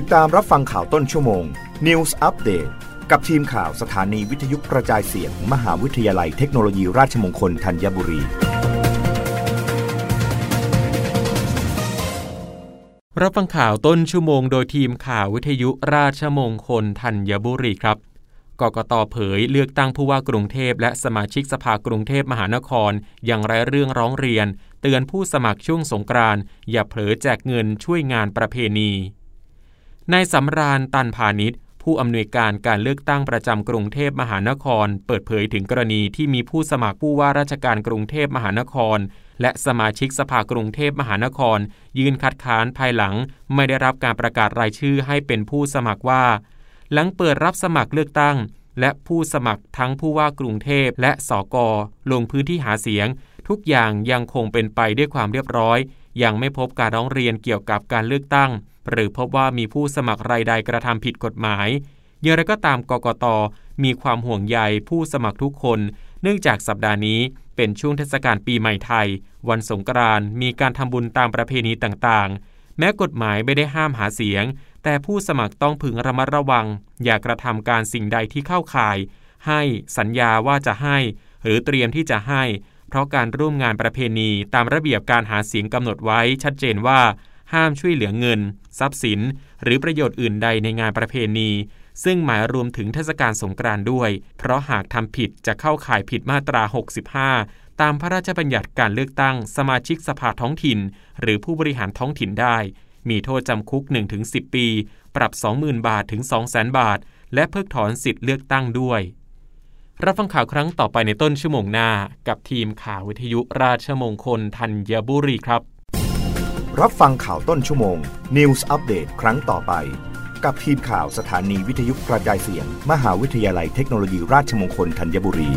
ติดตามรับฟังข่าวต้นชั่วโมง News Update กับทีมข่าวสถานีวิทยุกระจายเสียง มหาวิทยาลัยเทคโนโลยีราชมงคลธัญบุรี รับฟังข่าวต้นชั่วโมงโดยทีมข่าววิทยุราชมงคลธัญบุรีครับกกตเผยเลือกตั้งผู้ว่ากรุงเทพและสมาชิกสภากรุงเทพมหานคร อย่างไรเรื่องร้องเรียน เตือนผู้สมัครช่วงสงกรานต์อย่าเผลอแจกเงินช่วยงานประเพณี นายสำราญตันพาณิชย์ผู้อำนวยการการเลือกตั้งประจำกรุงเทพมหานคร เปิดเผยถึงกรณีที่มีผู้สมัครผู้ว่าราชการกรุงเทพมหานคร และสมาชิกสภากรุงเทพมหานคร ยืนคัดค้านภายหลัง ไม่ได้รับการประกาศรายชื่อให้เป็นผู้สมัครว่า หลังเปิดรับสมัครเลือกตั้ง และผู้สมัครทั้งผู้ว่ากรุงเทพและสกลงพื้นที่หาเสียง ทุกอย่างยังคงเป็นไปด้วยความเรียบร้อย ยังไม่พบการร้องเรียนเกี่ยวกับการเลือกตั้ง หรือพบว่ามีผู้สมัครรายใดกระทำผิดกฎหมายอย่างไรก็ตามกกตมีความห่วงใยผู้สมัครทุกคน เนื่องจากสัปดาห์นี้เป็นช่วงเทศกาลปีใหม่ไทย วันสงกรานต์มีการทำบุญตามประเพณีต่างๆ แม้กฎหมายไม่ได้ห้ามหาเสียง แต่ผู้สมัครต้องพึงระมัดระวัง อย่ากระทำการสิ่งใดที่เข้าข่าย ให้สัญญาว่าจะให้ หรือเตรียมที่จะให้ เพราะการร่วมงานประเพณีตามระเบียบการหาเสียงกำหนดไว้ชัดเจนว่า ห้ามช่วยเหลือเงิน ทรัพย์สิน หรือประโยชน์อื่นใดในงานประเพณี ซึ่งหมายรวมถึงเทศกาลสงกรานต์ด้วย เพราะหากทำผิดจะเข้าข่ายผิดมาตรา 65 ตามพระราชบัญญัติการเลือกตั้งสมาชิกสภาท้องถิ่น หรือผู้บริหารท้องถิ่นได้ มีโทษจำคุก 1-10 ปี ปรับ 20,000 บาทถึง 200,000 บาท และเพิกถอนสิทธิ์เลือกตั้งด้วย รับฟังข่าวครั้งต่อไปในต้นชั่วโมงหน้า กับทีมข่าววิทยุราชมงคลธัญบุรีครับ รับฟังข่าวต้นชั่วโมง News อัปเดตครั้งต่อไป กับทีมข่าวสถานีวิทยุกระจายเสียง มหาวิทยาลัยเทคโนโลยีราชมงคลธัญบุรี